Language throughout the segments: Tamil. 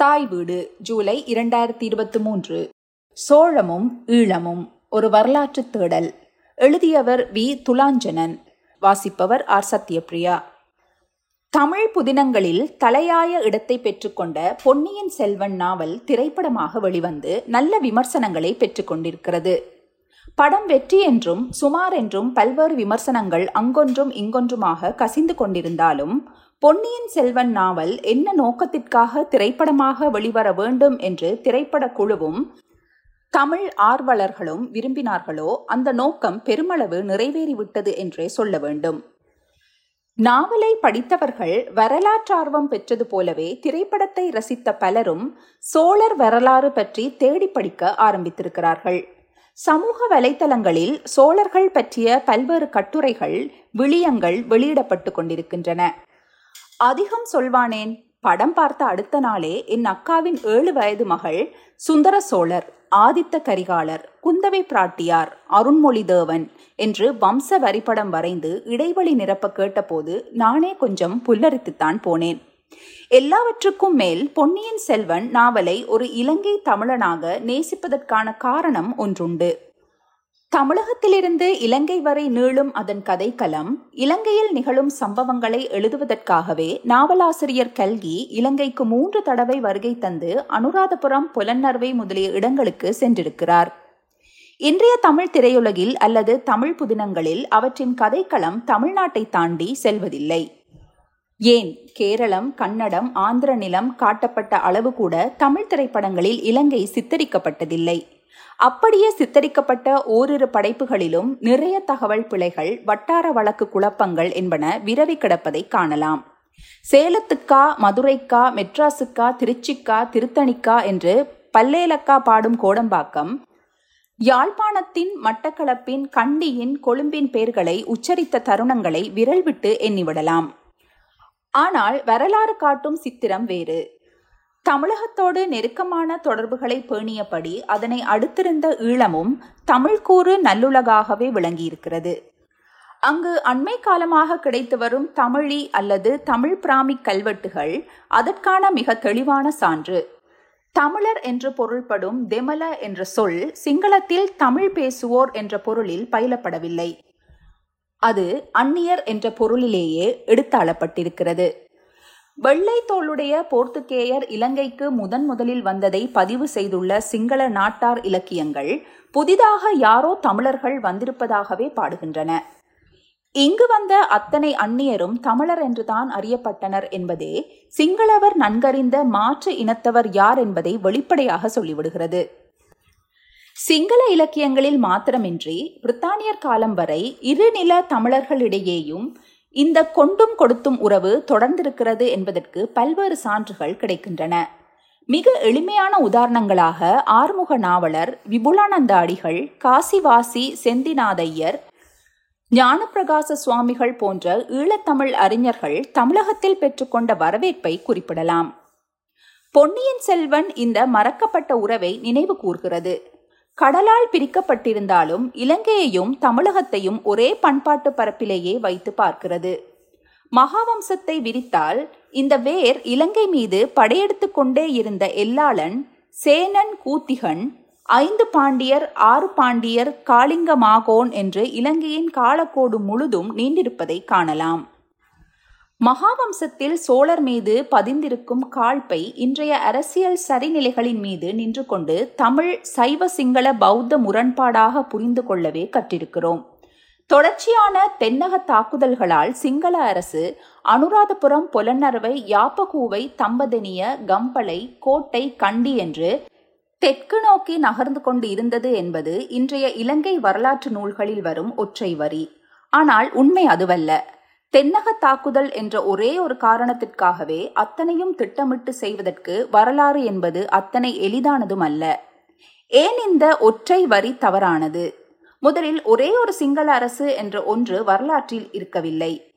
தாய் வீடு ஜூலை இரண்டாயிரத்தி இருபத்தி மூன்று. சோழமும் ஈழமும் ஒரு வரலாற்று தேடல். எழுதியவர் வி. துலாஞ்சனன். வாசிப்பவர் ஆர். சத்யபிரியா தமிழ் புதினங்களில் தலையாய இடத்தை பெற்றுக்கொண்ட பொன்னியின் செல்வன் நாவல் திரைப்படமாக வெளிவந்து நல்ல விமர்சனங்களை பெற்றுக்கொண்டிருக்கிறது படம் வெற்றி என்றும் சுமார் என்றும் பல்வேறு விமர்சனங்கள் அங்கொன்றும் இங்கொன்றுமாக கசிந்து கொண்டிருந்தாலும் பொன்னியின் செல்வன் நாவல் என்ன நோக்கத்திற்காக திரைப்படமாக வெளிவர வேண்டும் என்று திரைப்பட குழுவும் தமிழ் ஆர்வலர்களும் விரும்பினார்களோ அந்த நோக்கம் பெருமளவு நிறைவேறிவிட்டது என்றே சொல்ல வேண்டும். நாவலை படித்தவர்கள் வரலாற்றார்வம் பெற்றது போலவே திரைப்படத்தை ரசித்த பலரும் சோழர் வரலாறு பற்றி தேடி படிக்க ஆரம்பித்திருக்கிறார்கள். சமூக வலைத்தளங்களில் சோழர்கள் பற்றிய பல்வேறு கட்டுரைகள் விளியங்கள் வெளியிடப்பட்டு கொண்டிருக்கின்றன. அதிகம் சொல்வானேன். படம் பார்த்த அடுத்த நாளே என் அக்காவின் ஏழு வயது மகள் சுந்தர சோழர் ஆதித்த கரிகாலர் குந்தவை பிராட்டியார் அருண்மொழி தேவன் என்று வம்ச வரிப்படம் வரைந்து இடைவெளி நிரப்ப கேட்டபோது நானே கொஞ்சம் புல்லரித்துத்தான் போனேன். எல்லாவற்றுக்கும் மேல் பொன்னியின் செல்வன் நாவலை ஒரு இலங்கை தமிழனாக நேசிப்பதற்கான காரணம் ஒன்றுண்டு. தமிழகத்திலிருந்து இலங்கை வரை நீளும் அதன் கதைக்களம் இலங்கையில் நிகழும் சம்பவங்களை எழுதுவதற்காகவே நாவலாசிரியர் கல்கி இலங்கைக்கு மூன்று தடவை வருகை தந்து அனுராதபுரம் புலன்னர்வை முதலிய இடங்களுக்கு சென்றிருக்கிறார். இன்றைய தமிழ் திரையுலகில் அல்லது தமிழ் புதினங்களில் அவற்றின் கதைக்களம் தமிழ்நாட்டை தாண்டி செல்வதில்லை. ஏன்? கேரளம் கன்னடம் ஆந்திர நிலம் காட்டப்பட்ட அளவு கூட தமிழ் திரைப்படங்களில் இலங்கை சித்தரிக்கப்பட்டதில்லை. அப்படியே சித்தரிக்கப்பட்ட ஓரிரு படைப்புகளிலும் நிறைய தகவல் பிழைகள் வட்டார வழக்கு குழப்பங்கள் என்பன விரவி கிடப்பதை காணலாம். சேலத்துக்கா மதுரைக்கா மெட்ராஸுக்கா திருச்சிக்கா திருத்தணிக்கா என்று பல்லேலக்கா பாடும் கோடம்பாக்கம் யாழ்ப்பாணத்தின் மட்டக்களப்பின் கண்டியின் கொழும்பின் பெயர்களை உச்சரித்த தருணங்களை விரல் விட்டு எண்ணிவிடலாம். ஆனால் வரலாறு காட்டும் சித்திரம் வேறு. தமிழகத்தோடு நெருக்கமான தொடர்புகளை பேணியபடி அதனை அடுத்திருந்த ஈழமும் தமிழ்கூறு நல்லுலகாகவே விளங்கியிருக்கிறது. அங்கு அண்மை காலமாக கிடைத்து வரும் தமிழி அல்லது தமிழ் பிராமி கல்வெட்டுகள் அதற்கான மிக தெளிவான சான்று. தமிழர் என்று பொருள்படும் தெமல என்ற சொல் சிங்களத்தில் தமிழ் பேசுவோர் என்ற பொருளில் பயிலப்படவில்லை. அது அந்நியர் என்ற பொருளிலேயே எடுத்தாளப்பட்டிருக்கிறது. வெள்ளை தோளுடைய போர்த்துகேயர் இலங்கைக்கு முதன் முதலில் வந்ததை பதிவு செய்துள்ள சிங்கள நாட்டார் இலக்கியங்கள் புதிதாக யாரோ தமிழர்கள் வந்திருப்பதாகவே பாடுகின்றன. இங்கு வந்த அத்தனை அந்நியரும் தமிழர் என்றுதான் அறியப்பட்டனர் என்பதே சிங்களவர் நன்கறிந்த மாற்று இனத்தவர் யார் என்பதை வெளிப்படையாக சொல்லிவிடுகிறது. சிங்கள இலக்கியங்களில் மாத்திரமின்றி பிரித்தானியர் காலம் வரை இருநில தமிழர்களிடையேயும் இந்த கொண்டும் கொடுத்தும் உறவு தொடர்ந்திருக்கிறது என்பதற்கு பல்வேறு சான்றுகள் கிடைக்கின்றன. மிக எளிமையான உதாரணங்களாக ஆறுமுக நாவலர் விபுலானந்த அடிகள் காசிவாசி செந்திநாதையர் ஞானப்பிரகாச சுவாமிகள் போன்ற ஈழத்தமிழ் அறிஞர்கள் தமிழகத்தில் பெற்றுக்கொண்ட வரவேற்பை குறிப்பிடலாம். பொன்னியின் செல்வன் இந்த மறக்கப்பட்ட உறவை நினைவு கூர்கிறது. கடலால் பிரிக்கப்பட்டிருந்தாலும் இலங்கையையும் தமிழகத்தையும் ஒரே பண்பாட்டு பரப்பிலேயே வைத்து பார்க்கிறது. மகாவம்சத்தை விரித்தால் இந்த வேர் இலங்கை மீது படையெடுத்து கொண்டே இருந்த எல்லாளன் சேனன் கூத்திகன் ஐந்து பாண்டியர் ஆறு பாண்டியர் காளிங்க மாகோன் என்று இலங்கையின் காலக்கோடு முழுதும் நீண்டிருப்பதை காணலாம். மகாவம்சத்தில் சோழர் மீது பதிந்திருக்கும் காழ்ப்பை இன்றைய அரசியல் சரிநிலைகளின் மீது நின்று கொண்டு தமிழ் சைவ சிங்கள பௌத்த முரண்பாடாக புரிந்து கொள்ளவே கற்றிருக்கிறோம். தொடர்ச்சியான தென்னக தாக்குதல்களால் சிங்கள அரசு அனுராதபுரம் புலனறுவை யாப்பகூவை தம்பதனிய கம்பளை கோட்டை கண்டி என்று தெற்கு நோக்கி நகர்ந்து கொண்டு இருந்தது என்பது இன்றைய இலங்கை வரலாற்று நூல்களில் வரும் ஒற்றை வரி. ஆனால் உண்மை அதுவல்ல. தென்னக தாக்குதல் என்ற ஒரே ஒரு காரணத்திற்காகவே அத்தனையும் திட்டமிட்டு செய்வதற்கு வரலாறு என்பது அத்தனை எளிதானதும் அல்ல. ஏன் இந்த ஒற்றை வரி தவறானது? முதலில் ஒரே ஒரு சிங்கள அரசு என்ற ஒன்று வரலாற்றில் இருக்கவில்லை.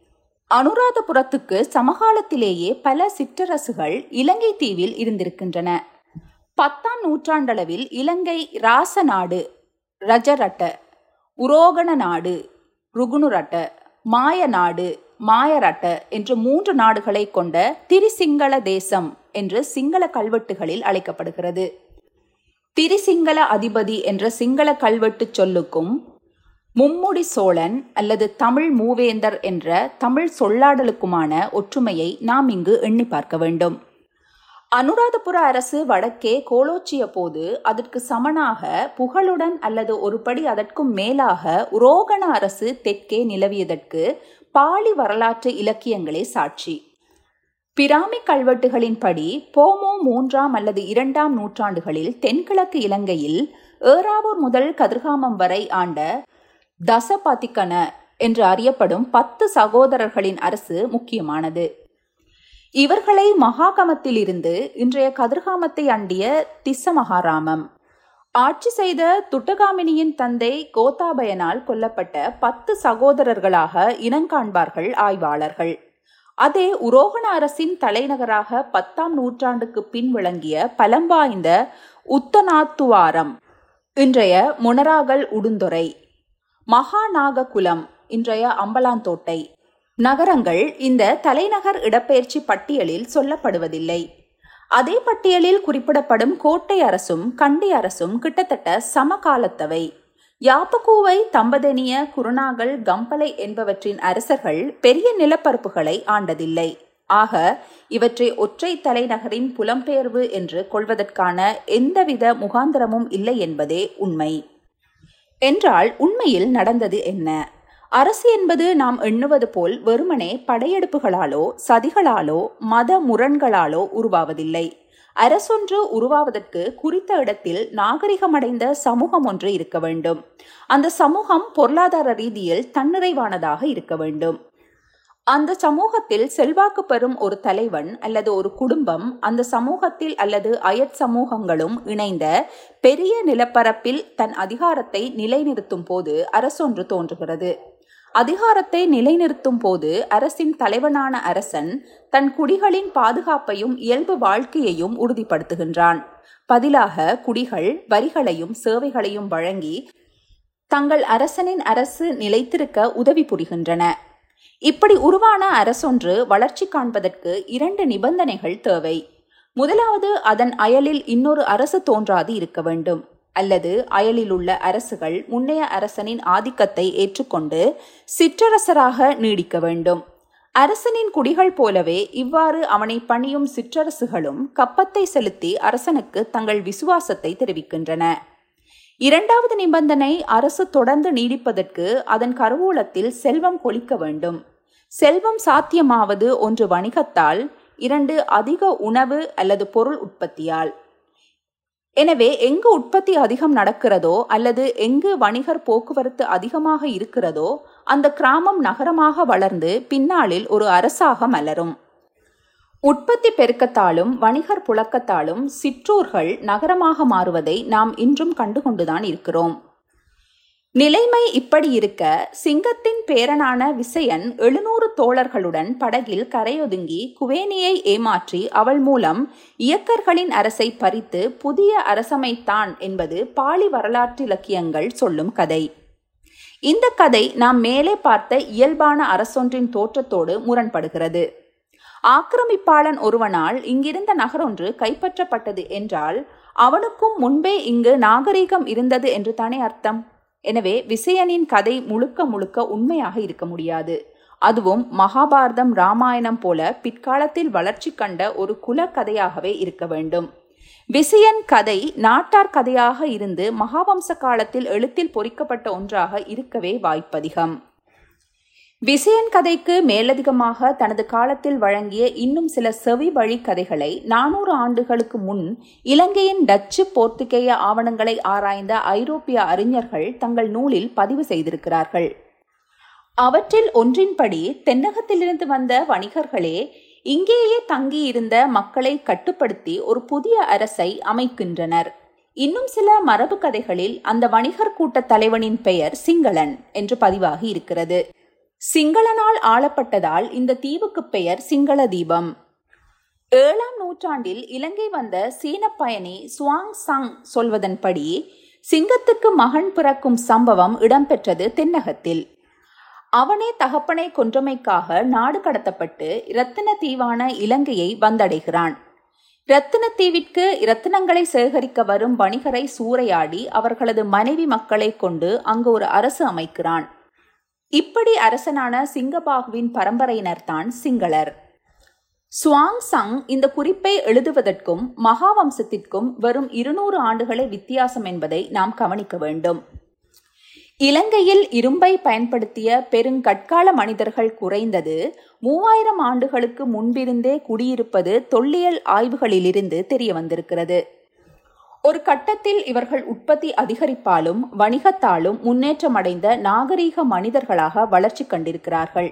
அனுராதபுரத்துக்கு சமகாலத்திலேயே பல சிற்றரசுகள் இலங்கை தீவில் இருந்திருக்கின்றன. பத்தாம் நூற்றாண்டளவில் இலங்கை ராச நாடு ரஜரட்ட உரோகண நாடு ருகுணுரட்ட மாய நாடு மாயரட்ட என்று மூன்று நாடுகளை கொண்ட திரிசிங்கள தேசம் என்று சிங்கள கல்வெட்டுகளில் அழைக்கப்படுகிறது. திரிசிங்கள அதிபதி என்ற சிங்கள கல்வெட்டு சொல்லுக்கும் மும்முடி சோழன் அல்லது தமிழ் மூவேந்தர் என்ற தமிழ் சொல்லாடலுக்குமான ஒற்றுமையை நாம் இங்கு எண்ணி பார்க்க வேண்டும். அனுராதபுர அரசு வடக்கே கோலோச்சிய போது அதற்கு சமனாக புகழுடன் அல்லது ஒருபடி அதற்கும் மேலாக உரோகண அரசு தெற்கே நிலவியதற்கு பாலி வரலாற்று இலக்கியங்களே சாட்சி. பிராமி கல்வெட்டுகளின்படி போமோ மூன்றாம் அல்லது இரண்டாம் நூற்றாண்டுகளில் தென்கிழக்கு இலங்கையில் ஏறாவூர் முதல் கதிர்காமம் வரை ஆண்ட தசபாத்திக்கன என்று அறியப்படும் பத்து சகோதரர்களின் அரசு முக்கியமானது. இவர்களை மகாகமத்தில் இருந்து இன்றைய கதிர்காமத்தை அண்டிய திஸ்ஸ மகாராமம் ஆட்சி செய்த துட்டகாமினியின் தந்தை கோத்தாபயனால் கொல்லப்பட்ட பத்து சகோதரர்களாக இனங்காண்பார்கள் ஆய்வாளர்கள். அதே உரோகண அரசின் தலைநகராக பத்தாம் நூற்றாண்டுக்கு பின் விளங்கிய பலம்பாய்ந்த உத்தநாத்துவாரம் இன்றைய முனராகல் உடுந்துறை. மகாநாககுலம் இன்றைய அம்பலாந்தோட்டை. நகரங்கள் இந்த தலைநகர் இடப்பெயர்ச்சி பட்டியலில் சொல்லப்படுவதில்லை. அதே பட்டியலில் குறிப்பிடப்படும் கோட்டை அரசும் கண்டி அரசும் கிட்டத்தட்ட சமகாலத்தவை. யாப்பகூவை தம்பதனிய குருநாகல் கம்பலை என்பவற்றின் அரசர்கள் பெரிய நிலப்பரப்புகளை ஆண்டதில்லை. ஆக இவற்றை ஒற்றை தலைநகரின் புலம்பெயர்வு என்று கொள்வதற்கான எந்தவித முகாந்திரமும் இல்லை என்பதே உண்மை. என்றால் உண்மையில் நடந்தது என்ன? அரசு என்பது நாம் எண்ணுவது போல் வெறுமனே படையெடுப்புகளாலோ சதிகளாலோ மத முரண்களாலோ உருவாவதில்லை. அரசொன்று உருவாவதற்கு குறித்த இடத்தில் நாகரிகமடைந்த சமூகம் ஒன்று இருக்க வேண்டும். அந்த சமூகம் பொருளாதார ரீதியில் தன்னிறைவானதாக இருக்க வேண்டும். அந்த சமூகத்தில் செல்வாக்கு பெறும் ஒரு தலைவன் அல்லது ஒரு குடும்பம் அந்த சமூகத்தில் அல்லது அயற் சமூகங்களும் இணைந்த பெரிய நிலப்பரப்பில் தன் அதிகாரத்தை நிலைநிறுத்தும் போது அரசொன்று தோன்றுகிறது. அதிகாரத்தை நிலைநிறுத்தும் போது அரசின் தலைவனான அரசன் தன் குடிகளின் பாதுகாப்பையும் இயல்பு வாழ்க்கையையும் உறுதிப்படுத்துகின்றான். பதிலாக குடிகள் வரிகளையும் சேவைகளையும் வழங்கி தங்கள் அரசனின் அரசு நிலைத்திருக்க உதவி புரிகின்றன. இப்படி உருவான அரசொன்று வளர்ச்சி காண்பதற்கு இரண்டு நிபந்தனைகள் தேவை. முதலாவது அதன் அயலில் இன்னொரு அரசு தோன்றாது இருக்க வேண்டும். அல்லது அயலில் உள்ள அரசுகள் முன்னைய அரசனின் ஆதிக்கத்தை ஏற்றுக்கொண்டு சிற்றரசராக நீடிக்க வேண்டும். அரசனின் குடிகள் போலவே இவ்வாறு அவனை பணியும் சிற்றரசுகளும் கப்பத்தை செலுத்தி அரசனுக்கு தங்கள் விசுவாசத்தை தெரிவிக்கின்றன. இரண்டாவது நிபந்தனை அரசு தொடர்ந்து நீடிப்பதற்கு அதன் கருவூலத்தில் செல்வம் கொளிக்க வேண்டும். செல்வம் சாத்தியமாவது ஒன்று வணிகத்தால் இரண்டு அதிக உணவு அல்லது பொருள் உற்பத்தியால். எனவே எங்கு உற்பத்தி அதிகம் நடக்கிறதோ அல்லது எங்கு வணிகர் போக்குவரத்து அதிகமாக இருக்கிறதோ அந்த கிராமம் நகரமாக வளர்ந்து பின்னாளில் ஒரு அரசாக மலரும். உற்பத்தி பெருக்கத்தாலும் வணிகர் புழக்கத்தாலும் சிற்றூர்கள் நகரமாக மாறுவதை நாம் இன்றும் கண்டுகொண்டுதான் இருக்கிறோம். நிலைமை இப்படி இருக்க சிங்கத்தின் பேரனான விசயன் எழுநூறு தோழர்களுடன் படகில் கரையொதுங்கி குவேனியை ஏமாற்றி அவள் மூலம் இயக்கர்களின் அரசை பறித்து புதிய அரசமைத்தான் என்பது பாலி வரலாற்று இலக்கியங்கள் சொல்லும் கதை. இந்த கதை நாம் மேலே பார்த்த இயல்பான அரசொன்றின் தோற்றத்தோடு முரண்படுகிறது. ஆக்கிரமிப்பாளன் ஒருவனால் இங்கிருந்த நகரொன்று கைப்பற்றப்பட்டது என்றால் அவனுக்கும் முன்பே இங்கு நாகரீகம் இருந்தது என்று தானே அர்த்தம்? எனவே விசயனின் கதை முழுக்க முழுக்க உண்மையாக இருக்க முடியாது. அதுவும் மகாபாரதம் ராமாயணம் போல பிற்காலத்தில் வளர்ச்சி கண்ட ஒரு குல கதையாகவே இருக்க வேண்டும். விசயன் கதை நாட்டார் கதையாக இருந்து மகாவம்ச காலத்தில் எழுத்தில் பொறிக்கப்பட்ட ஒன்றாக இருக்கவே வாய்ப்பதிகம். விசயன் கதைக்கு மேலதிகமாக தனது காலத்தில் வழங்கிய இன்னும் சில செவி வழி கதைகளை நானூறு ஆண்டுகளுக்கு முன் இலங்கையின் டச்சு போர்த்துகேய ஆவணங்களை ஆராய்ந்த ஐரோப்பிய அறிஞர்கள் தங்கள் நூலில் பதிவு செய்திருக்கிறார்கள். அவற்றில் ஒன்றின்படி தென்னகத்திலிருந்து வந்த வணிகர்களே இங்கேயே தங்கியிருந்த மக்களை கட்டுப்படுத்தி ஒரு புதிய அரசை அமைக்கின்றனர். இன்னும் சில மரபு கதைகளில் அந்த வணிகர் கூட்ட தலைவனின் பெயர் சிங்களன் என்று பதிவாகி இருக்கிறது. சிங்களனால் ஆளப்பட்டதால் இந்த தீவுக்கு பெயர் சிங்கள தீபம். ஏழாம் நூற்றாண்டில் இலங்கை வந்த சீன பயணி சுவாங் சங் சொல்வதன்படி சிங்கத்துக்கு மகன் பிறக்கும் சம்பவம் இடம்பெற்றது தென்னகத்தில். அவனே தகப்பனை கொன்றமைக்காக நாடு கடத்தப்பட்டு இரத்தின தீவான இலங்கையை வந்தடைகிறான். இரத்தினத்தீவிற்கு இரத்தினங்களை சேகரிக்க வரும் வணிகரை சூறையாடி அவர்களது மனைவி மக்களை கொண்டு அங்கு ஒரு அரசு அமைக்கிறான். இப்படி அரசனான சிங்கபாகுவின் பரம்பரையினர்தான் சிங்களர். சுவாங் சங் இந்த குறிப்பை எழுதுவதற்கும் மகாவம்சத்திற்கும் வெறும் இருநூறு ஆண்டுகளே வித்தியாசம் என்பதை நாம் கவனிக்க வேண்டும். இலங்கையில் இரும்பை பயன்படுத்திய பெருங்கற்கால மனிதர்கள் குறைந்தது மூவாயிரம் ஆண்டுகளுக்கு முன்பிருந்தே குடியிருப்பது தொல்லியல் ஆய்வுகளிலிருந்து தெரிய வந்திருக்கிறது ஒரு கட்டத்தில் இவர்கள் உற்பத்தி அதிகரிப்பாலும் வணிகத்தாலும் முன்னேற்றமடைந்த நாகரீக மனிதர்களாக வளர்ச்சி கண்டிருக்கிறார்கள்.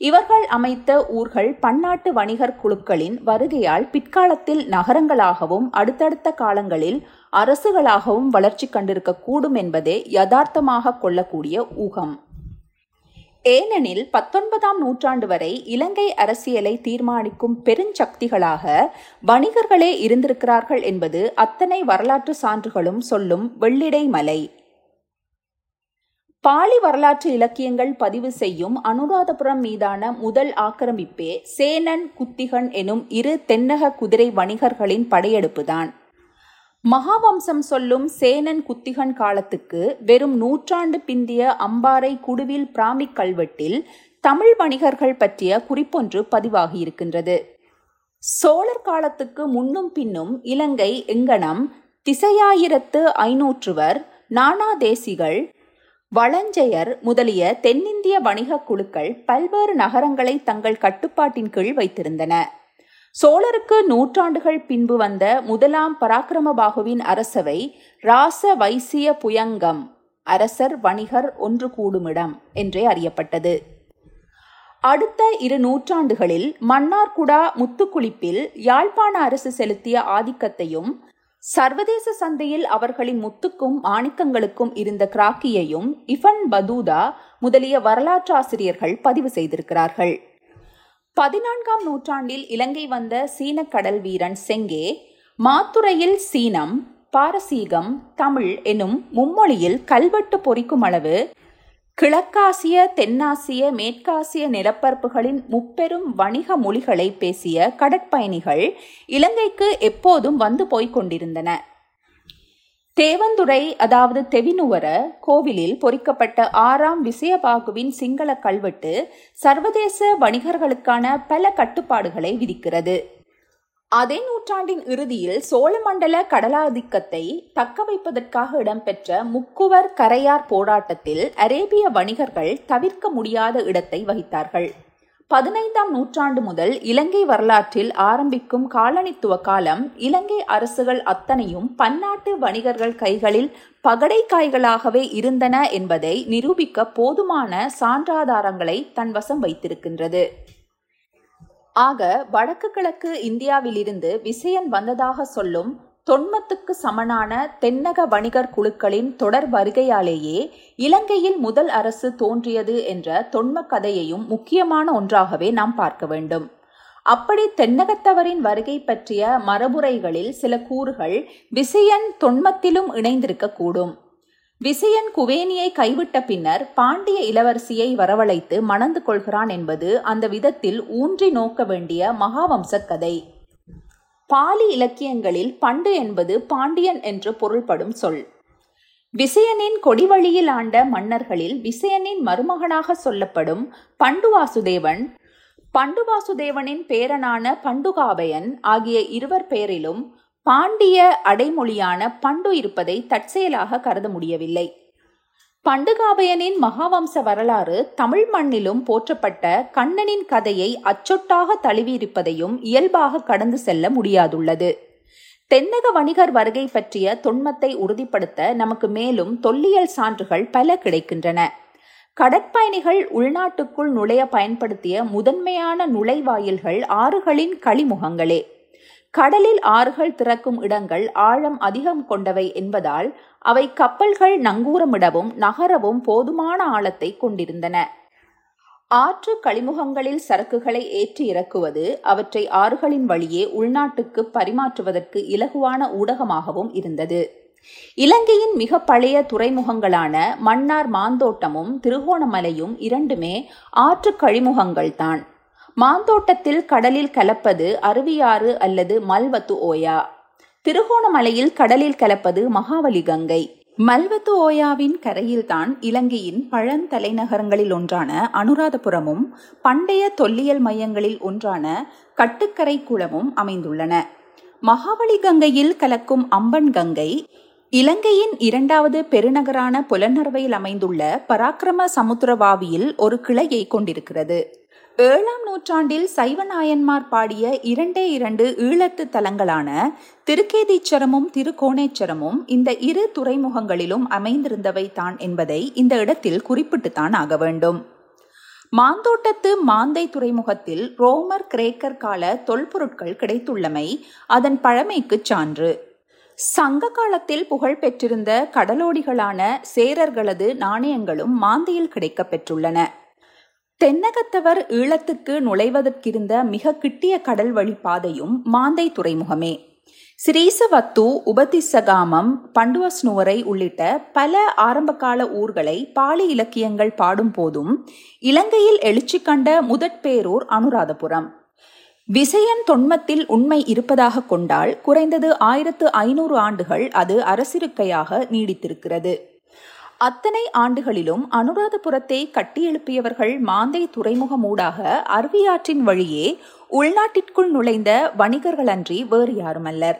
இவர்கள் அமைத்த ஊர்கள் பன்னாட்டு வணிகர் குழுக்களின் வருகையால் பிற்காலத்தில் நகரங்களாகவும் அடுத்தடுத்த காலங்களில் அரசுகளாகவும் வளர்ச்சி கண்டிருக்க கூடும் என்பதே யதார்த்தமாக கொள்ளக்கூடிய ஊகம். ஏனெனில் பத்தொன்பதாம் நூற்றாண்டு வரை இலங்கை அரசியலை தீர்மானிக்கும் பெருஞ்சக்திகளாக வணிகர்களே இருந்திருக்கிறார்கள் என்பது அத்தனை வரலாற்று சான்றுகளும் சொல்லும் வெள்ளிடை மலை. பாலி வரலாற்று இலக்கியங்கள் பதிவு செய்யும் அனுராதபுரம் மீதான முதல் ஆக்கிரமிப்பே சேனன் குத்திகன் எனும் இரு தென்னக குதிரை வணிகர்களின் படையெடுப்புதான். மகாவம்சம் சொல்லும் சேனன் குத்திகன் காலத்துக்கு வெறும் நூற்றாண்டு பிந்திய அம்பாறை குடுவில் பிராமிக் கல்வெட்டில் தமிழ் வணிகர்கள் பற்றிய குறிப்பொன்று பதிவாகியிருக்கின்றது. சோழர் காலத்துக்கு முன்னும் பின்னும் இலங்கை எங்கனம் திசையாயிரத்து ஐநூற்றுவர் நானா தேசிகள் வளஞ்செயர் முதலிய தென்னிந்திய வணிக குழுக்கள் பல்வேறு நகரங்களை தங்கள் கட்டுப்பாட்டின் கீழ் வைத்திருந்தன. சோழருக்கு நூற்றாண்டுகள் பின்பு வந்த முதலாம் பராக்கிரமபாகுவின் அரசவை ராச வைசிய புயங்கம் அரசர் வணிகர் ஒன்று கூடுமிடம் என்றே அறியப்பட்டது. அடுத்த இரு நூற்றாண்டுகளில் மன்னார்குடா முத்துக்குளிப்பில் யாழ்ப்பாண அரசு செலுத்திய ஆதிக்கத்தையும் சர்வதேச சந்தையில் அவர்களின் முத்துக்கும் ஆணிக்கங்களுக்கும் இருந்த கிராக்கியையும் இஃபன் பதூதா முதலிய வரலாற்றாசிரியர்கள் பதிவு செய்திருக்கிறார்கள். பதினான்காம் நூற்றாண்டில் இலங்கை வந்த சீன கடல் வீரன் செங்கே மாத்துரையில் சீனம் பாரசீகம் தமிழ் எனும் மும்மொழியில் கல்வெட்டு பொறிக்கும் அளவு கிழக்காசிய தென்னாசிய மேற்காசிய நிலப்பரப்புகளின் முப்பெரும் வணிக மொழிகளை பேசிய கடற்பயணிகள் இலங்கைக்கு எப்போதும் வந்து போய்க் கொண்டிருந்தன. தேவந்துறை அதாவது தெவினுவர கோவிலில் பொறிக்கப்பட்ட ஆறாம் விசயபாகுவின் சிங்கள கல்வெட்டு சர்வதேச வணிகர்களுக்கான பல கட்டுப்பாடுகளை விதிக்கிறது. அதே நூற்றாண்டின் இறுதியில் சோழமண்டல கடலாதிக்கத்தை தக்க வைப்பதற்காக இடம்பெற்ற முக்குவர் கரையார் போராட்டத்தில் அரேபிய வணிகர்கள் தவிர்க்க முடியாத இடத்தை வகித்தார்கள். பதினைந்தாம் நூற்றாண்டு முதல் இலங்கை வரலாற்றில் ஆரம்பிக்கும் காலனித்துவ காலம் இலங்கை அரசுகள் அத்தனையும் பன்னாட்டு வணிகர்கள் கைகளில் பகடை காய்களாகவே இருந்தன என்பதை நிரூபிக்க போதுமான சான்றாதாரங்களை தன் வசம் வைத்திருக்கின்றது. ஆக வடக்கு கிழக்கு இந்தியாவிலிருந்து விசயன் வந்ததாக சொல்லும் தொன்மத்துக்கு சமனான தென்னக வணிகர் குழுக்களின் தொடர் வருகையாலேயே இலங்கையில் முதல் அரசு தோன்றியது என்ற தொன்ம கதையையும் முக்கியமான ஒன்றாகவே நாம் பார்க்க வேண்டும். அப்படி தென்னகத்தவரின் வருகை பற்றிய மரபுரைகளில் சில கூறுகள் விசயன் தொன்மத்திலும் இணைந்திருக்கக்கூடும். விசயன் குவேனியை கைவிட்ட பின்னர் பாண்டிய இளவரசியை வரவழைத்து மணந்து கொள்கிறான் என்பது அந்த விதத்தில் ஊன்றி நோக்க வேண்டிய மகாவம்ச கதை. பாலி இலக்கியங்களில் பண்டு என்பது பாண்டியன் என்று பொருள்படும் சொல். விசயனின் கொடிவழியில் ஆண்ட மன்னர்களில் விசயனின் மருமகனாக சொல்லப்படும் பண்டுவாசுதேவன் பண்டுவாசுதேவனின் பேரனான பண்டுகாபயன் ஆகிய இருவர் பெயரிலும் பாண்டிய அடைமொழியான பண்டு இருப்பதை தற்செயலாக கருத முடியவில்லை. பண்டுகாபயனின் மகாவம்ச வரலாறு தமிழ் மண்ணிலும் போற்றப்பட்ட கண்ணனின் கதையை அச்சொட்டாக தழுவியிருப்பதையும் இயல்பாக கடந்து செல்ல முடியாதுள்ளது. தென்னக வணிகர் வருகை பற்றிய தொன்மத்தை உறுதிப்படுத்த நமக்கு மேலும் தொல்லியல் சான்றுகள் பல கிடைக்கின்றன. கடற்பயணிகள் உள்நாட்டுக்குள் நுழைய பயன்படுத்திய முதன்மையான நுழைவாயில்கள் ஆறுகளின் களிமுகங்களே கடலில் ஆறுகள் திறக்கும் இடங்கள் ஆழம் அதிகம் கொண்டவை என்பதால் அவை கப்பல்கள் நங்கூரமிடவும் நகரவும் போதுமான ஆழத்தை கொண்டிருந்தன. ஆற்று கழிமுகங்களில் சரக்குகளை ஏற்றி இறக்குவது அவற்றை ஆறுகளின் வழியே உள்நாட்டுக்கு பரிமாற்றுவதற்கு இலகுவான ஊடகமாகவும் இருந்தது. இலங்கையின் மிக பழைய துறைமுகங்களான மன்னார் மாந்தோட்டமும் திருகோணமலையும் இரண்டுமே ஆற்று கழிமுகங்கள்தான். மாந்தோட்டத்தில் கடலில் கலப்பது அருவியாறு அல்லது மல்வத்து ஓயா. திருகோணமலையில் கடலில் கலப்பது மகாவலி கங்கை. மல்வத்து ஓயாவின் கரையில்தான் இலங்கையின் பழந்தலைநகரங்களில் ஒன்றான அனுராதபுரமும் பண்டைய தொல்லியல் மையங்களில் ஒன்றான கட்டுக்கரை குளமும் அமைந்துள்ளன. மகாவலி கங்கையில் கலக்கும் அம்பன் கங்கை இலங்கையின் இரண்டாவது பெருநகரான புலனர்வையில் அமைந்துள்ள பராக்கிரம சமுத்திரவாவியில் ஒரு கிளையை கொண்டிருக்கிறது. ஏழாம் நூற்றாண்டில் சைவ நாயன்மார் பாடிய இரண்டே இரண்டு ஈழத்து தலங்களான திருக்கேதீச்சரமும் திருக்கோணேச்சரமும் இந்த இரு துறைமுகங்களிலும் அமைந்திருந்தவை தான் என்பதை இந்த இடத்தில் குறிப்பிட்டுத்தான் ஆக வேண்டும். மாந்தோட்டத்து மாந்தை துறைமுகத்தில் ரோமர் கிரேக்கர் கால தொல்பொருட்கள் கிடைத்துள்ளமை அதன் பழமைக்கு சான்று. சங்க காலத்தில் புகழ் பெற்றிருந்த கடலோடிகளான சேரர்களது நாணயங்களும் மாந்தையில் கிடைக்கப் பெற்றுள்ளன தென்னகத்தவர் ஈழத்துக்கு நுழைவதற்கிருந்த மிக கிட்டிய கடல் வழி பாதையும் மாந்தை துறைமுகமே. ஸ்ரீசவத்து உபதிசகாமம் பண்டுவஸ்னுவரை உள்ளிட்ட பல ஆரம்பகால ஊர்களை பாலி இலக்கியங்கள் பாடும் போதும் இலங்கையில் எழுச்சி கண்ட முதற்பேரூர் அனுராதபுரம். விசயன் தொன்மத்தில் உண்மை இருப்பதாக கொண்டால் குறைந்தது ஆயிரத்து ஐநூறு ஆண்டுகள் அது அரசிருக்கையாக நீடித்திருக்கிறது. அத்தனை ஆண்டுகளிலும் அனுராதபுரத்தை கட்டியெழுப்பியவர்கள் மாந்தை துறைமுகமூடாக அருவியாற்றின் வழியே உள்நாட்டிற்குள் நுழைந்த வணிகர்களன்றி வேறு யாருமல்லர்.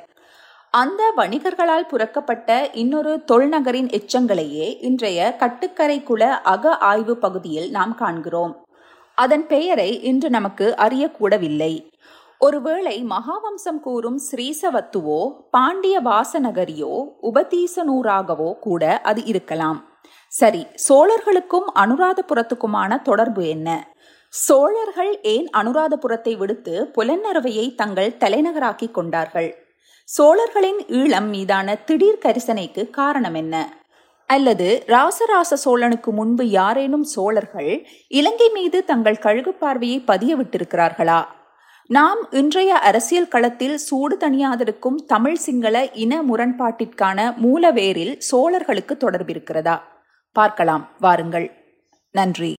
அந்த வணிகர்களால் புறக்கப்பட்ட இன்னொரு தொல்நகரின் எச்சங்களையே இன்றைய கட்டுக்கரை குல அக ஆய்வு பகுதியில் நாம் காண்கிறோம். அதன் பெயரை இன்று நமக்கு அறியக்கூடவில்லை. ஒருவேளை மகாவம்சம் கூறும் ஸ்ரீசவத்துவோ பாண்டிய வாசநகரியோ உபதீசனூராகவோ கூட அது இருக்கலாம். சரி சோழர்களுக்கும் அனுராதபுரத்துக்குமான தொடர்பு என்ன? சோழர்கள் ஏன் அனுராதபுரத்தை விடுத்து புலன்னறுவையை தங்கள் தலைநகராக்கி கொண்டார்கள்? சோழர்களின் ஈழம் மீதான திடீர் கரிசனைக்கு காரணம் என்ன? அல்லது ராசராச சோழனுக்கு முன்பு யாரேனும் சோழர்கள் இலங்கை மீது தங்கள் கழுகு பார்வையை பதிய விட்டிருக்கிறார்களா நாம் இன்றைய அரசியல் களத்தில் சூடு தணியாதிருக்கும் தமிழ் சிங்கள இன முரண்பாட்டிற்கான மூலவேரில் சோழர்களுக்கு தொடர்பிருக்கிறதா? பார்க்கலாம். வாருங்கள். நன்றி.